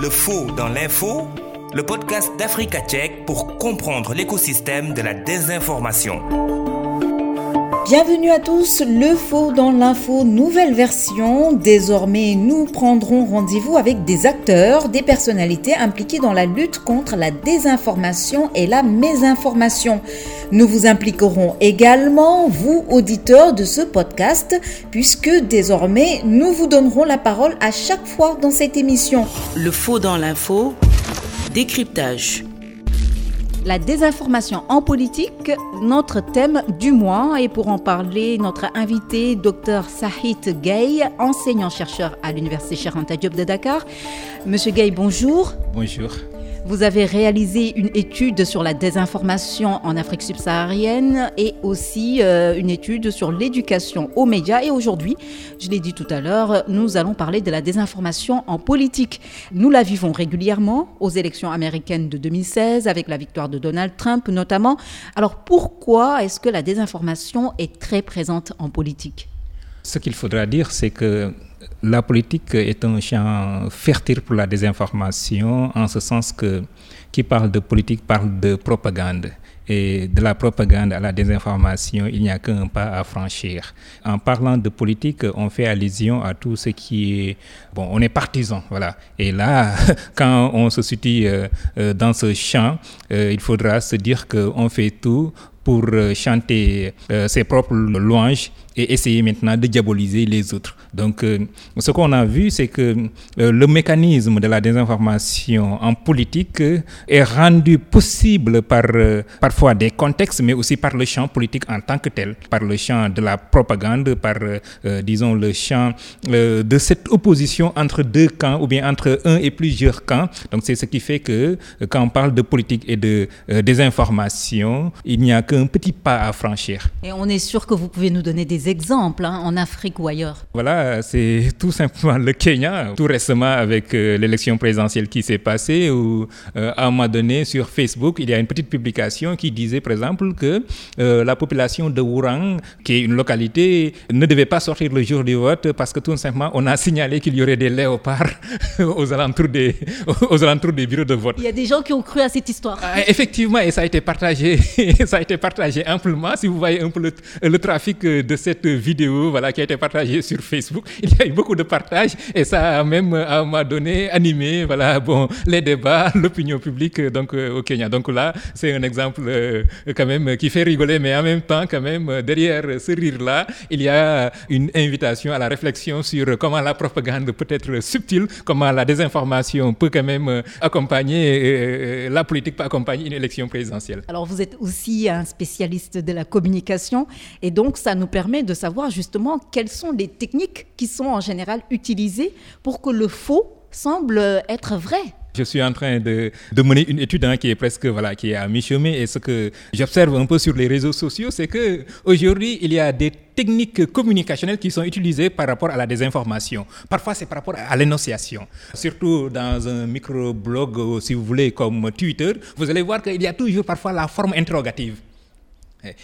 Le faux dans l'info, le podcast d'Africa Tchèque pour comprendre l'écosystème de la désinformation. Bienvenue à tous, le faux dans l'info, nouvelle version. Désormais, nous prendrons rendez-vous avec des acteurs, des personnalités impliquées dans la lutte contre la désinformation et la mésinformation. Nous vous impliquerons également, vous, auditeurs de ce podcast, puisque désormais, nous vous donnerons la parole à chaque fois dans cette émission. Le faux dans l'info, décryptage. La désinformation en politique, notre thème du mois. Et pour en parler, notre invité, Dr Sahit Gay, enseignant-chercheur à l'Université Charanta Diop de Dakar. Monsieur Gay, bonjour. Bonjour. Vous avez réalisé une étude sur la désinformation en Afrique subsaharienne et aussi euh, une étude sur l'éducation aux médias. Et aujourd'hui, je l'ai dit tout à l'heure, nous allons parler de la désinformation en politique. Nous la vivons régulièrement aux élections américaines de 2016 avec la victoire de Donald Trump notamment. Alors pourquoi est-ce que la désinformation est très présente en politique? Ce qu'il faudra dire, c'est que la politique est un champ fertile pour la désinformation, en ce sens que qui parle de politique parle de propagande. Et de la propagande à la désinformation, il n'y a qu'un pas à franchir. En parlant de politique, on fait allusion à tout ce qui est... Bon, on est partisan, voilà. Et là, quand on se situe euh, euh, dans ce champ, euh, il faudra se dire qu'on fait tout pour chanter ses propres louanges essayer maintenant de diaboliser les autres. Donc, euh, ce qu'on a vu, c'est que euh, le mécanisme de la désinformation en politique euh, est rendu possible par parfois des contextes, mais aussi par le champ politique en tant que tel, par le champ de la propagande, par, disons, le champ de cette opposition entre deux camps ou bien entre un et plusieurs camps. Donc, c'est ce qui fait que quand on parle de politique et de désinformation, il n'y a qu'un petit pas à franchir. Et on est sûr que vous pouvez nous donner des exemples hein, en Afrique ou ailleurs Voilà, c'est tout simplement le Kenya. Tout récemment, avec euh, l'élection présidentielle qui s'est passée, où euh, à un moment donné, sur Facebook, il y a une petite publication qui disait, par exemple, que euh, la population de Wurang, qui est une localité, ne devait pas sortir le jour du vote parce que tout simplement, on a signalé qu'il y aurait des léopards aux, alentours des, aux alentours des bureaux de vote. Il y a des gens qui ont cru à cette histoire. Ah, effectivement, et ça a été partagé, ça a été partagé amplement. Si vous voyez un peu le, le trafic de cette vidéo voilà, qui a été partagée sur Facebook. Il y a eu beaucoup de partages et ça a même, à un moment donné, animé voilà, bon, les débats, l'opinion publique donc, euh, au Kenya. Donc là, c'est un exemple euh, quand même qui fait rigoler, mais en même temps, quand même, derrière ce rire-là, il y a une invitation à la réflexion sur comment la propagande peut être subtile, comment la désinformation peut quand même euh, accompagner, la politique peut accompagner une élection présidentielle. Alors vous êtes aussi un spécialiste de la communication et donc ça nous permet de savoir justement quelles sont les techniques qui sont en général utilisées pour que le faux semble être vrai. Je suis en train de, de mener une étude hein, qui est presque voilà, qui est à mi-chemin et ce que j'observe un peu sur les réseaux sociaux, c'est que aujourd'hui il y a des techniques communicationnelles qui sont utilisées par rapport à la désinformation. Parfois c'est par rapport à l'énonciation. Surtout dans un microblog, si vous voulez, comme Twitter, vous allez voir qu'il y a toujours parfois la forme interrogative.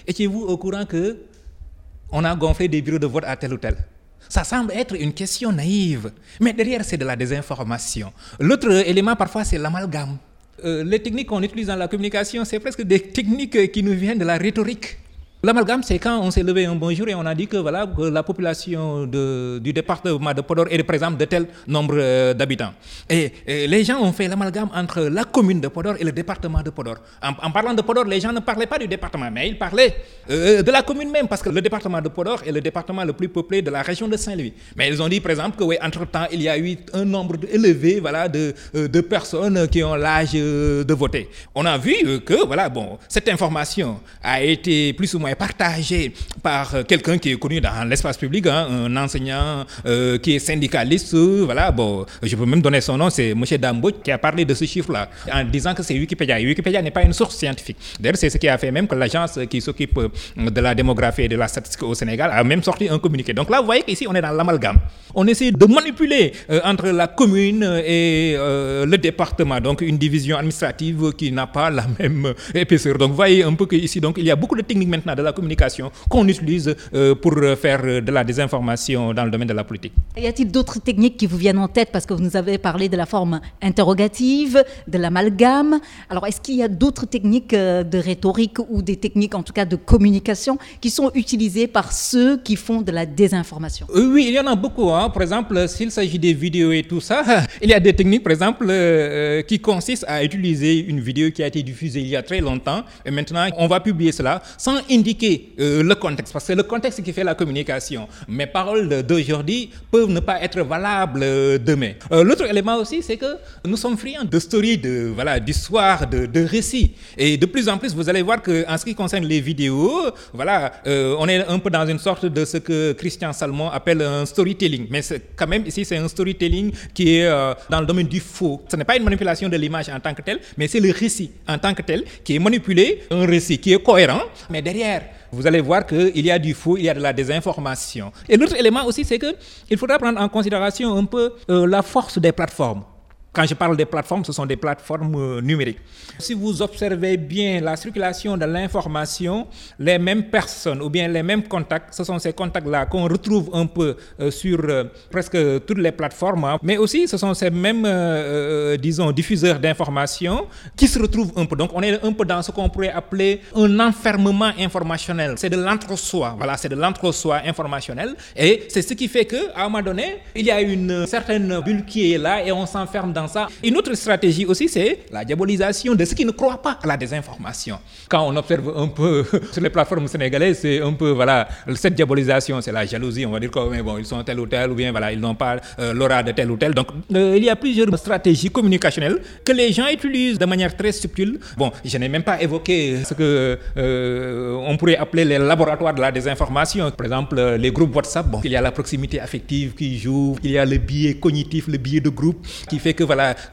Étiez-vous au courant que on a gonflé des bureaux de vote à tel ou tel. Ça semble être une question naïve, mais derrière c'est de la désinformation. L'autre élément parfois c'est l'amalgame. Euh, les techniques qu'on utilise dans la communication, c'est presque des techniques qui nous viennent de la rhétorique. L'amalgame, c'est quand on s'est levé un bonjour et on a dit que, voilà, la population du département de Podor est, par exemple, de tel nombre euh, d'habitants. Et, les gens ont fait l'amalgame entre la commune de Podor et le département de Podor. En, parlant de Podor, les gens ne parlaient pas du département, mais ils parlaient euh, de la commune même, parce que le département de Podor est le département le plus peuplé de la région de Saint-Louis. Mais ils ont dit, par exemple, que, oui, entre-temps, il y a eu un nombre élevé voilà, de, euh, de personnes qui ont l'âge de voter. On a vu que, voilà, bon, cette information a été plus ou moins partagé par euh, quelqu'un qui est connu dans l'espace public, hein, un enseignant euh, qui est syndicaliste. Voilà, bon, je peux même donner son nom, c'est M. Dambo qui a parlé de ce chiffre-là en disant que c'est Wikipédia. Wikipédia n'est pas une source scientifique. D'ailleurs, c'est ce qui a fait même que l'agence qui s'occupe euh, de la démographie et de la statistique au Sénégal a même sorti un communiqué. Donc là, vous voyez qu'ici, on est dans l'amalgame. On essaie de manipuler entre la commune et le département, donc une division administrative qui n'a pas la même épaisseur. Donc vous voyez un peu qu'ici, il y a beaucoup de techniques maintenant de la communication qu'on utilise euh, pour faire de la désinformation dans le domaine de la politique. Y a-t-il d'autres techniques qui vous viennent en tête? Parce que vous nous avez parlé de la forme interrogative, de l'amalgame. Alors, est-ce qu'il y a d'autres techniques de rhétorique ou des techniques, en tout cas, de communication qui sont utilisées par ceux qui font de la désinformation? Oui, il y en a beaucoup. Hein. Par exemple, s'il s'agit des vidéos et tout ça, il y a des techniques, par exemple, qui consistent à utiliser une vidéo qui a été diffusée il y a très longtemps et maintenant on va publier cela sans indiquer euh, le contexte parce que le contexte qui fait la communication. Mes paroles d'aujourd'hui peuvent ne pas être valables euh, demain. Euh, l'autre élément aussi, c'est que nous sommes friands de stories, de voilà, d'histoires, de, de, récits. Et de plus en plus, vous allez voir qu'en ce qui concerne les vidéos, voilà, on est un peu dans une sorte de ce que Christian Salmon appelle un storytelling. Mais quand même ici, c'est un storytelling qui est dans le domaine du faux. Ce n'est pas une manipulation de l'image en tant que telle, mais c'est le récit en tant que tel qui est manipulé, un récit qui est cohérent, mais derrière, vous allez voir qu'il y a du faux, il y a de la désinformation. Et l'autre élément aussi, c'est qu'il faudra prendre en considération un peu euh, la force des plateformes. Quand je parle des plateformes, ce sont des plateformes euh, numériques. Si vous observez bien la circulation de l'information, les mêmes personnes ou bien les mêmes contacts, ce sont ces contacts-là qu'on retrouve un peu euh, sur euh, presque toutes les plateformes, hein. mais aussi ce sont ces mêmes, disons, diffuseurs d'informations qui se retrouvent un peu. Donc on est un peu dans ce qu'on pourrait appeler un enfermement informationnel. C'est de l'entre-soi. Voilà, c'est de l'entre-soi informationnel. Et c'est ce qui fait qu'à un moment donné, il y a une certaine bulle qui est là et on s'enferme dans ça. Une autre stratégie aussi, c'est la diabolisation de ceux qui ne croient pas à la désinformation. Quand on observe un peu sur les plateformes sénégalaises, c'est un peu, voilà, cette diabolisation, c'est la jalousie. On va dire que, bon, ils sont tel ou tel, ou bien, voilà, ils n'ont pas euh, l'aura de tel ou tel. Donc, euh, il y a plusieurs stratégies communicationnelles que les gens utilisent de manière très subtile. Bon, je n'ai même pas évoqué ce que euh, on pourrait appeler les laboratoires de la désinformation. Par exemple, les groupes WhatsApp, bon, il y a la proximité affective qui joue, il y a le biais cognitif, le biais de groupe qui fait que,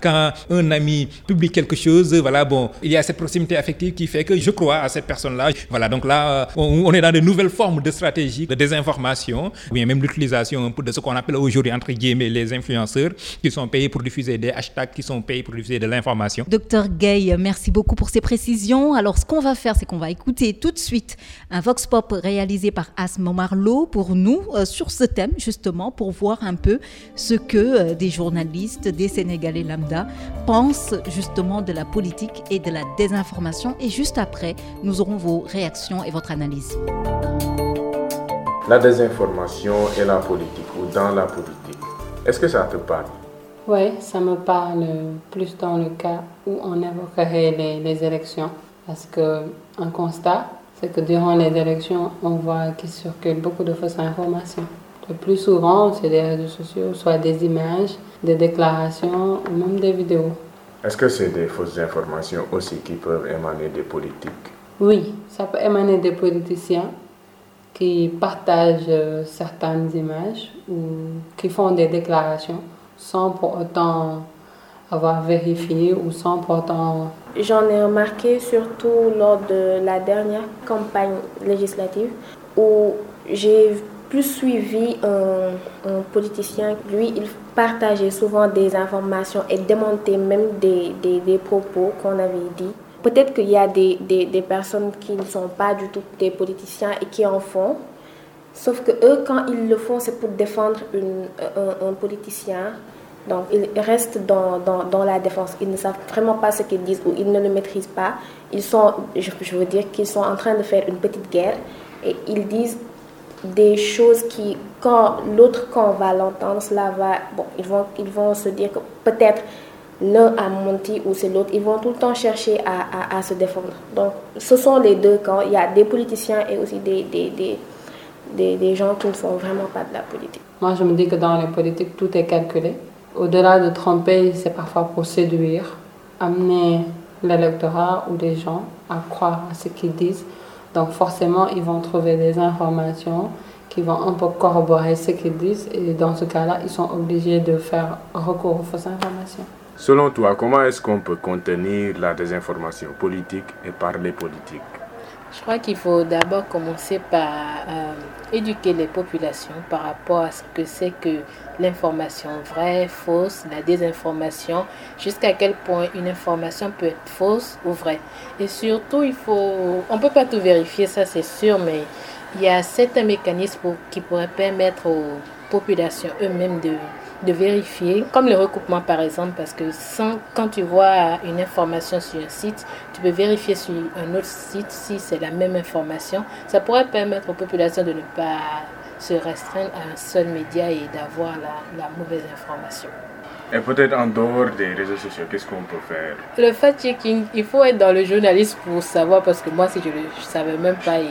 quand un ami publie quelque chose, voilà, bon, il y a cette proximité affective qui fait que je crois à cette personne-là. Voilà, donc là, on, est dans de nouvelles formes de stratégies de désinformation, ou bien même l'utilisation de ce qu'on appelle aujourd'hui, entre guillemets, les influenceurs, qui sont payés pour diffuser des hashtags, qui sont payés pour diffuser de l'information. Docteur Gay, merci beaucoup pour ces précisions. Alors, ce qu'on va faire, c'est qu'on va écouter tout de suite un Vox Pop réalisé par Asmo Marlowe pour nous euh, sur ce thème, justement, pour voir un peu ce que euh, des journalistes, des Sénégalais, les lambda pensent justement de la politique et de la désinformation. Et juste après, nous aurons vos réactions et votre analyse. La désinformation et la politique ou dans la politique, est-ce que ça te parle? Oui, ça me parle plus dans le cas où on évoquerait les, les élections. Parce qu'un constat, c'est que durant les élections, on voit qu'il circule beaucoup de fausses informations. Le plus souvent, c'est des réseaux sociaux, soit des images, des déclarations ou même des vidéos. Est-ce que c'est des fausses informations aussi qui peuvent émaner des politiques? Oui, ça peut émaner des politiciens qui partagent euh, certaines images ou qui font des déclarations sans pour autant avoir vérifié ou sans pour autant... J'en ai remarqué surtout lors de la dernière campagne législative où j'ai plus suivi un, politicien. Lui, il partageait souvent des informations et démontait même des, des, propos qu'on avait dit. Peut-être qu'il y a des, des, personnes qui ne sont pas du tout des politiciens et qui en font. Sauf que eux, quand ils le font, c'est pour défendre une, un, politicien. Donc, ils restent dans, dans, dans, la défense. Ils ne savent vraiment pas ce qu'ils disent ou ils ne le maîtrisent pas. Ils sont, je, je veux dire qu'ils sont en train de faire une petite guerre et ils disent des choses qui, quand l'autre camp va l'entendre, cela va, bon, ils vont, ils vont se dire que peut-être l'un a menti ou c'est l'autre. Ils vont tout le temps chercher à, à, se défendre. Donc, ce sont les deux camps. Il y a des politiciens et aussi des, des, des, des, des gens qui ne font vraiment pas de la politique. Moi, je me dis que dans les politiques, tout est calculé. Au-delà de tromper, c'est parfois pour séduire, amener l'électorat ou les gens à croire à ce qu'ils disent. Donc forcément, ils vont trouver des informations qui vont un peu corroborer ce qu'ils disent et dans ce cas-là, ils sont obligés de faire recours aux fausses informations. Selon toi, comment est-ce qu'on peut contenir la désinformation politique et parler politique? Je crois qu'il faut d'abord commencer par euh, éduquer les populations par rapport à ce que c'est que l'information vraie, fausse, la désinformation, jusqu'à quel point une information peut être fausse ou vraie. Et surtout, il faut, on peut pas tout vérifier, ça c'est sûr, mais il y a certains mécanismes qui pourraient permettre aux populations eux-mêmes de de vérifier, comme le recoupement par exemple, parce que sans, quand tu vois une information sur un site, tu peux vérifier sur un autre site si c'est la même information. Ça pourrait permettre aux populations de ne pas se restreindre à un seul média et d'avoir la, mauvaise information. Et peut-être en dehors des réseaux sociaux, qu'est-ce qu'on peut faire? Le fact-checking, il faut être dans le journalisme pour savoir, parce que moi, si je ne savais même pas, et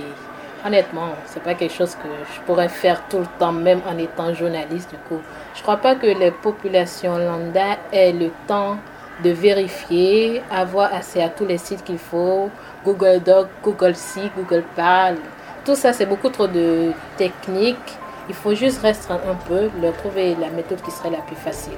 honnêtement, c'est pas quelque chose que je pourrais faire tout le temps, même en étant journaliste. Du coup, je crois pas que les populations lambda aient le temps de vérifier, avoir accès à tous les sites qu'il faut, Google Doc, Google Si, Google Parle. Tout ça, c'est beaucoup trop de techniques. Il faut juste restreindre un peu, leur trouver la méthode qui serait la plus facile.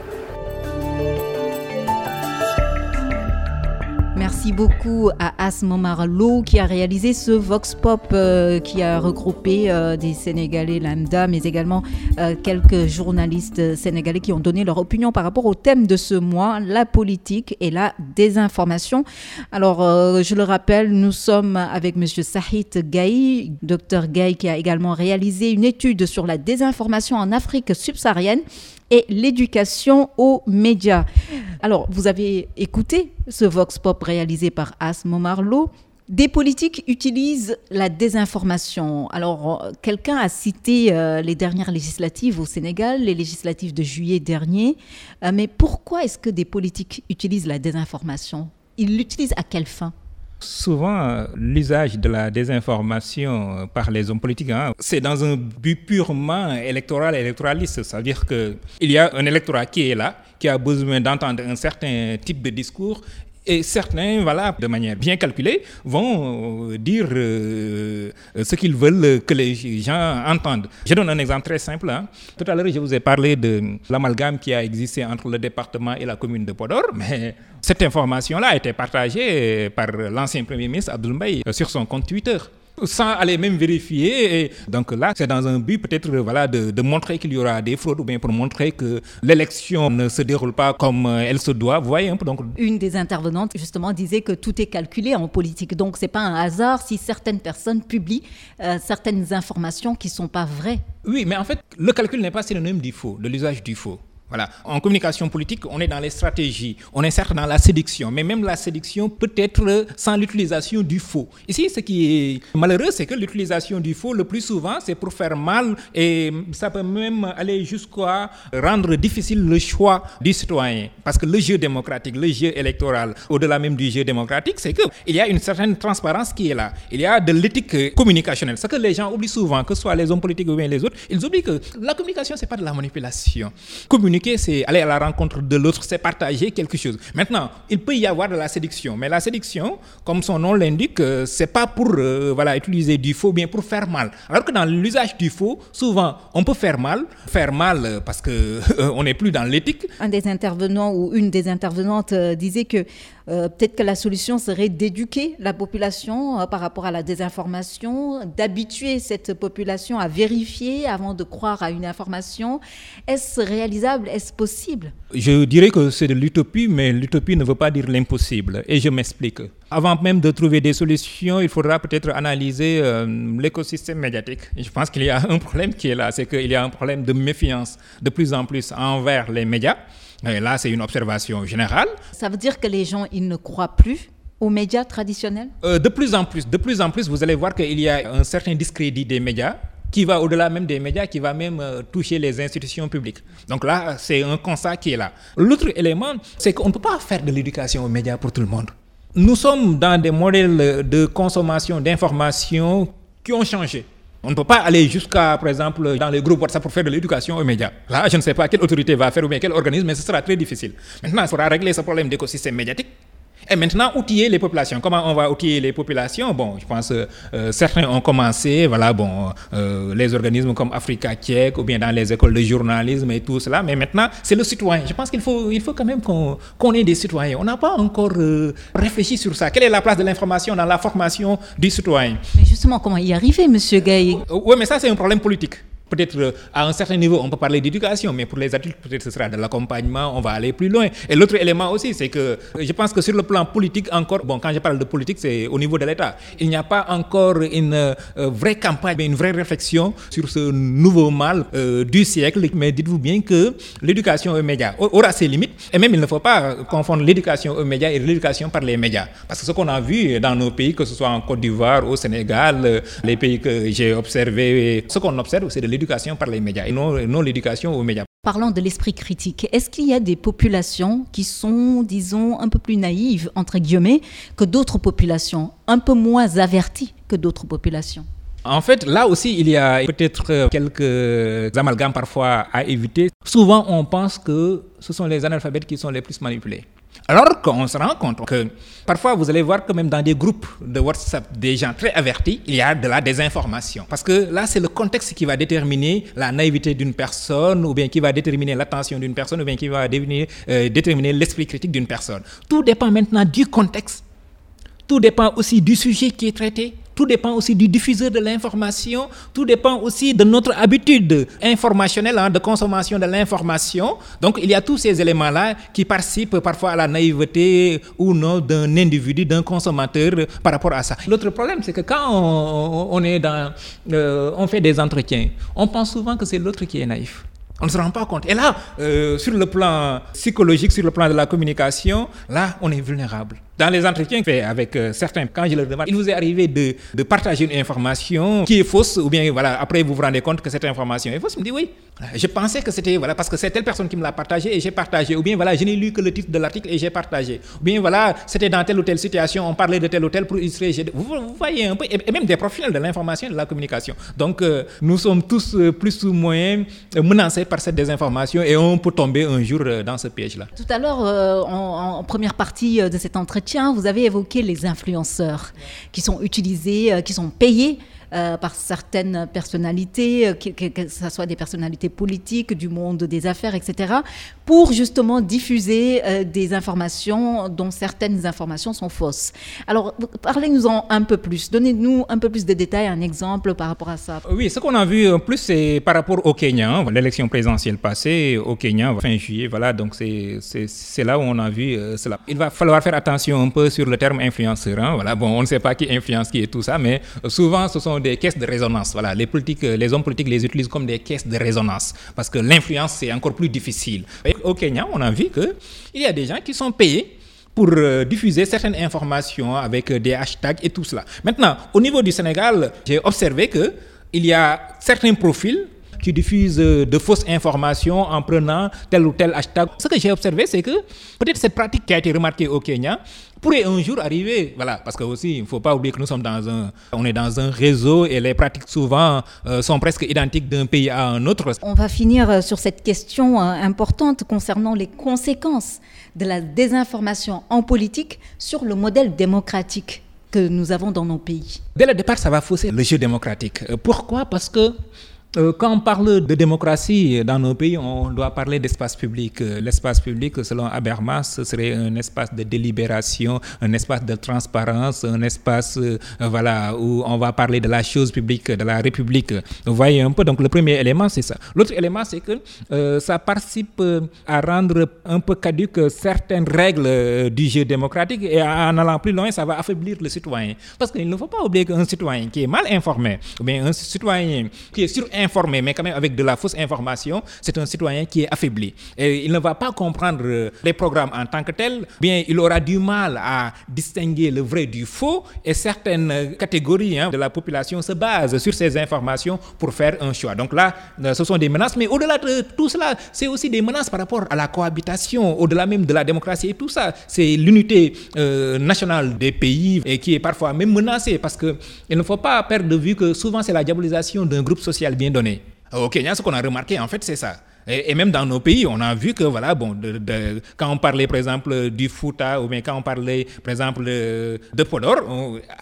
Merci beaucoup à Asmo Marlo qui a réalisé ce Vox Pop euh, qui a regroupé euh, des Sénégalais lambda, mais également euh, quelques journalistes sénégalais qui ont donné leur opinion par rapport au thème de ce mois, la politique et la désinformation. Alors, je le rappelle, nous sommes avec Monsieur Sahit Gaï, docteur Gaï, qui a également réalisé une étude sur la désinformation en Afrique subsaharienne et l'éducation aux médias. Alors, vous avez écouté ce Vox Pop réalisé par Asmo Marlowe. Des politiques utilisent la désinformation. Alors, quelqu'un a cité euh, les dernières législatives au Sénégal, les législatives de juillet dernier. Euh, mais pourquoi est-ce que des politiques utilisent la désinformation? Ils l'utilisent à quelle fin? Souvent, euh, l'usage de la désinformation euh, par les hommes politiques, hein, c'est dans un but purement électoral, électoraliste. C'est-à-dire qu'il y a un électorat qui est là, qui a besoin d'entendre un certain type de discours et certains, voilà, de manière bien calculée, vont euh, dire ce qu'ils veulent que les gens entendent. Je donne un exemple très simple. Hein. Tout à l'heure, je vous ai parlé de l'amalgame qui a existé entre le département et la commune de Podor, mais cette information-là a été partagée par l'ancien Premier ministre Abdoul Mbaye sur son compte Twitter sans aller même vérifier. Et donc là, c'est dans un but peut-être voilà, de, de montrer qu'il y aura des fraudes ou bien pour montrer que l'élection ne se déroule pas comme euh, elle se doit. Vous voyez un peu donc. Une des intervenantes justement disait que tout est calculé en politique, donc c'est pas un hasard si certaines personnes publient euh, certaines informations qui sont pas vraies. Oui, mais en fait, le calcul n'est pas synonyme du faux, de l'usage du faux. En communication politique, on est dans les stratégies, on est certes dans la séduction, mais même la séduction peut être sans l'utilisation du faux. Ici, ce qui est malheureux, c'est que l'utilisation du faux, le plus souvent, c'est pour faire mal et ça peut même aller jusqu'à rendre difficile le choix du citoyen. Parce que le jeu démocratique, le jeu électoral, au-delà même du jeu démocratique, c'est qu'il y a une certaine transparence qui est là. Il y a de l'éthique communicationnelle. Ce que les gens oublient souvent, que ce soit les hommes politiques ou bien les autres, ils oublient que la communication, c'est pas de la manipulation. Communiquer c'est aller à la rencontre de l'autre, c'est partager quelque chose. Maintenant, il peut y avoir de la séduction, mais la séduction, comme son nom l'indique, euh, c'est pas pour euh, voilà, utiliser du faux, bien pour faire mal. Alors que dans l'usage du faux, souvent, on peut faire mal, faire mal euh, parce que on n'est plus dans l'éthique. Un des intervenants ou une des intervenantes disait que peut-être que la solution serait d'éduquer la population par rapport à la désinformation, d'habituer cette population à vérifier avant de croire à une information. Est-ce réalisable? Est-ce possible? Je dirais que c'est de l'utopie, mais l'utopie ne veut pas dire l'impossible. Et je m'explique. Avant même de trouver des solutions, il faudra peut-être analyser euh, l'écosystème médiatique. je pense qu'il y a un problème qui est là, c'est qu'il y a un problème de méfiance de plus en plus envers les médias. Et là, c'est une observation générale. Ça veut dire que les gens, ils ne croient plus aux médias traditionnels? Euh, De plus en plus, de plus en plus, vous allez voir qu'il y a un certain discrédit des médias qui va au-delà même des médias, qui va même euh, toucher les institutions publiques. Donc là, c'est un constat qui est là. L'autre élément, c'est qu'on ne peut pas faire de l'éducation aux médias pour tout le monde. Nous sommes dans des modèles de consommation d'informations qui ont changé. On ne peut pas aller jusqu'à, par exemple, dans les groupes WhatsApp pour faire de l'éducation aux médias. Là, je ne sais pas quelle autorité va faire ou bien quel organisme, mais ce sera très difficile. Maintenant, il faudra régler ce problème d'écosystème médiatique Et maintenant, outiller les populations. Comment on va outiller les populations? Bon, je pense que euh, certains ont commencé, voilà, bon, euh, les organismes comme Africa Tchèque ou bien dans les écoles de journalisme et tout cela. Mais maintenant, c'est le citoyen. Je pense qu'il faut, il faut quand même qu'on ait des citoyens. On n'a pas encore euh, réfléchi sur ça. Quelle est la place de l'information dans la formation du citoyen? Mais justement, comment y arriver, Monsieur Gay Oui, mais ça, c'est un problème politique. Peut-être euh, à un certain niveau, on peut parler d'éducation, mais pour les adultes, peut-être ce sera de l'accompagnement, on va aller plus loin. Et l'autre élément aussi, c'est que je pense que sur le plan politique, encore, bon, quand je parle de politique, c'est au niveau de l'État. Il n'y a pas encore une euh, vraie campagne, une vraie réflexion sur ce nouveau mal euh, du siècle. Mais dites-vous bien que l'éducation aux médias aura ses limites. Et même, il ne faut pas confondre l'éducation aux médias et l'éducation par les médias. Parce que ce qu'on a vu dans nos pays, que ce soit en Côte d'Ivoire, au Sénégal, les pays que j'ai observés, ce qu'on observe, c'est de l'éducation par les médias et non, l'éducation aux médias. Parlant de l'esprit critique, est-ce qu'il y a des populations qui sont, disons, un peu plus naïves, entre guillemets, que d'autres populations, un peu moins averties que d'autres populations? En fait, là aussi, il y a peut-être quelques amalgames parfois à éviter. Souvent, on pense que ce sont les analphabètes qui sont les plus manipulés. Alors qu'on se rend compte que parfois vous allez voir que même dans des groupes de WhatsApp des gens très avertis, il y a de la désinformation. Parce que là, c'est le contexte qui va déterminer la naïveté d'une personne, ou bien qui va déterminer l'attention d'une personne, ou bien qui va euh, déterminer l'esprit critique d'une personne. Tout dépend maintenant du contexte. Tout dépend aussi du sujet qui est traité. Tout dépend aussi du diffuseur de l'information, tout dépend aussi de notre habitude informationnelle hein, de consommation de l'information. Donc il y a tous ces éléments-là qui participent parfois à la naïveté ou non d'un individu, d'un consommateur par rapport à ça. L'autre problème, c'est que quand on, euh, fait des entretiens, on pense souvent que c'est l'autre qui est naïf. On ne se rend pas compte. Et là, euh, sur le plan psychologique, sur le plan de la communication, là, on est vulnérable. Dans les entretiens que fait avec euh, certains, quand je leur demande, il vous est arrivé de, partager une information qui est fausse, ou bien voilà, après vous vous rendez compte que cette information est fausse, me dit oui. Je pensais que c'était voilà parce que c'est telle personne qui me l'a partagé et j'ai partagé, ou bien voilà, je n'ai lu que le titre de l'article et j'ai partagé, ou bien voilà, c'était dans telle ou telle situation, on parlait de tel ou tel pour. Vous, voyez un peu, et même des profils de l'information et de la communication. Donc euh, nous sommes tous euh, plus ou moins menacés par cette désinformation et on peut tomber un jour dans ce piège-là. Tout à l'heure, en, en première partie de cet entretien Tiens, vous avez évoqué les influenceurs qui sont utilisés, euh, qui sont payés euh, par certaines personnalités, euh, que, ce soit des personnalités politiques, du monde des affaires, etc., pour justement diffuser euh, des informations dont certaines informations sont fausses. Alors, parlez-nous-en un peu plus. Donnez-nous un peu plus de détails, un exemple par rapport à ça. Oui, ce qu'on a vu en plus, c'est par rapport au Kenya, hein, l'élection présidentielle passée au Kenya, fin juillet, voilà, donc c'est là où on a vu cela. Il va falloir faire attention un peu sur le terme influenceur. Hein, voilà, bon, on ne sait pas qui influence qui et tout ça, mais souvent, ce sont des caisses de résonance. Voilà, les, politiques, les hommes politiques les utilisent comme des caisses de résonance parce que l'influence, c'est encore plus difficile. au Kenya, on a vu qu'il y a des gens qui sont payés pour euh, diffuser certaines informations avec euh, des hashtags et tout cela. Maintenant, au niveau du Sénégal, j'ai observé qu'il y a certains profils qui diffusent euh, de fausses informations en prenant tel ou tel hashtag. Ce que j'ai observé, c'est que peut-être cette pratique qui a été remarquée au Kenya pourrait un jour arriver. Voilà, parce que aussi, il ne faut pas oublier que nous sommes dans un, on est dans un réseau et les pratiques souvent euh, sont presque identiques d'un pays à un autre. On va finir euh, sur cette question importante concernant les conséquences de la désinformation en politique sur le modèle démocratique que nous avons dans nos pays. Dès le départ, ça va fausser le jeu démocratique. Pourquoi? Parce que quand on parle de démocratie dans nos pays, on doit parler d'espace public. Euh, l'espace public, selon Habermas, serait un espace de délibération, un espace de transparence, un espace euh, voilà, où on va parler de la chose publique, de la République. Vous voyez un peu, donc le premier élément, c'est ça. L'autre élément, c'est que ça participe à rendre un peu caduque certaines règles du jeu démocratique et en allant plus loin, ça va affaiblir le citoyen. Parce qu'il ne faut pas oublier qu'un citoyen qui est mal informé, ou bien un citoyen qui est surinformé, informé, mais quand même avec de la fausse information, c'est un citoyen qui est affaibli. Et il ne va pas comprendre euh, les programmes en tant que tels, bien il aura du mal à distinguer le vrai du faux, et certaines catégories hein, de la population se basent sur ces informations pour faire un choix. Donc là, euh, ce sont des menaces, mais au-delà de tout cela, c'est aussi des menaces par rapport à la cohabitation, au-delà même de la démocratie et tout ça. C'est l'unité euh, nationale des pays et qui est parfois même menacée parce qu'il ne faut pas perdre de vue que souvent c'est la diabolisation d'un groupe social bien donné. Au Kenya, ce qu'on a remarqué, en fait, c'est ça. Et, même dans nos pays, on a vu que, voilà, bon, quand on parlait, par exemple, du Fouta, ou bien quand on parlait, par exemple, de Podor,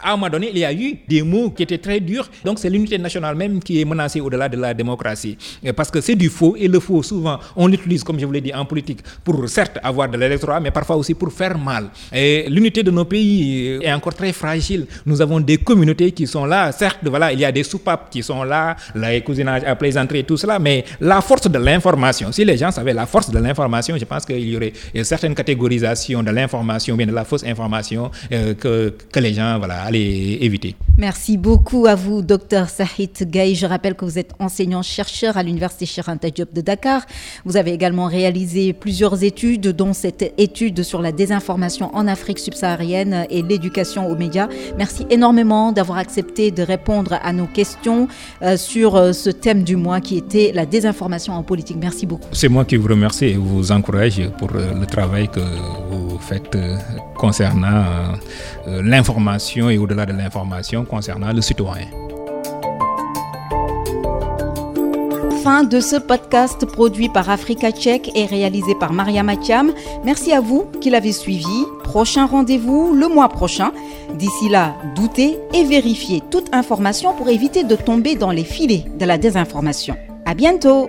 à un moment donné, il y a eu des mots qui étaient très durs. Donc, c'est l'unité nationale même qui est menacée au-delà de la démocratie. parce que c'est du faux, et le faux, souvent, on l'utilise, comme je vous l'ai dit, en politique, pour certes avoir de l'électorat, mais parfois aussi pour faire mal. Et l'unité de nos pays est encore très fragile. Nous avons des communautés qui sont là. Certes, voilà, il y a des soupapes qui sont là, les cousinages à plaisanterie, tout cela, mais la force de l'information, si les gens savaient la force de l'information, je pense qu'il y aurait une certaine catégorisation de l'information, bien de la fausse information euh, que, les gens voilà, allaient éviter. Merci beaucoup à vous, docteur Sahit Gaï. Je rappelle que vous êtes enseignant-chercheur à l'Université Chiranta Diop de Dakar. Vous avez également réalisé plusieurs études, dont cette étude sur la désinformation en Afrique subsaharienne et l'éducation aux médias. Merci énormément d'avoir accepté de répondre à nos questions euh, sur euh, ce thème du mois qui était la désinformation en politique. Merci beaucoup. C'est moi qui vous remercie et vous encourage pour euh, le travail que vous faites euh, concernant euh, l'information et au-delà de l'information concernant le citoyen. Fin de ce podcast produit par Africa Tchèque et réalisé par Maria Matiam. Merci à vous qui l'avez suivi. Prochain rendez-vous le mois prochain. D'ici là, doutez et vérifiez toute information pour éviter de tomber dans les filets de la désinformation. À bientôt!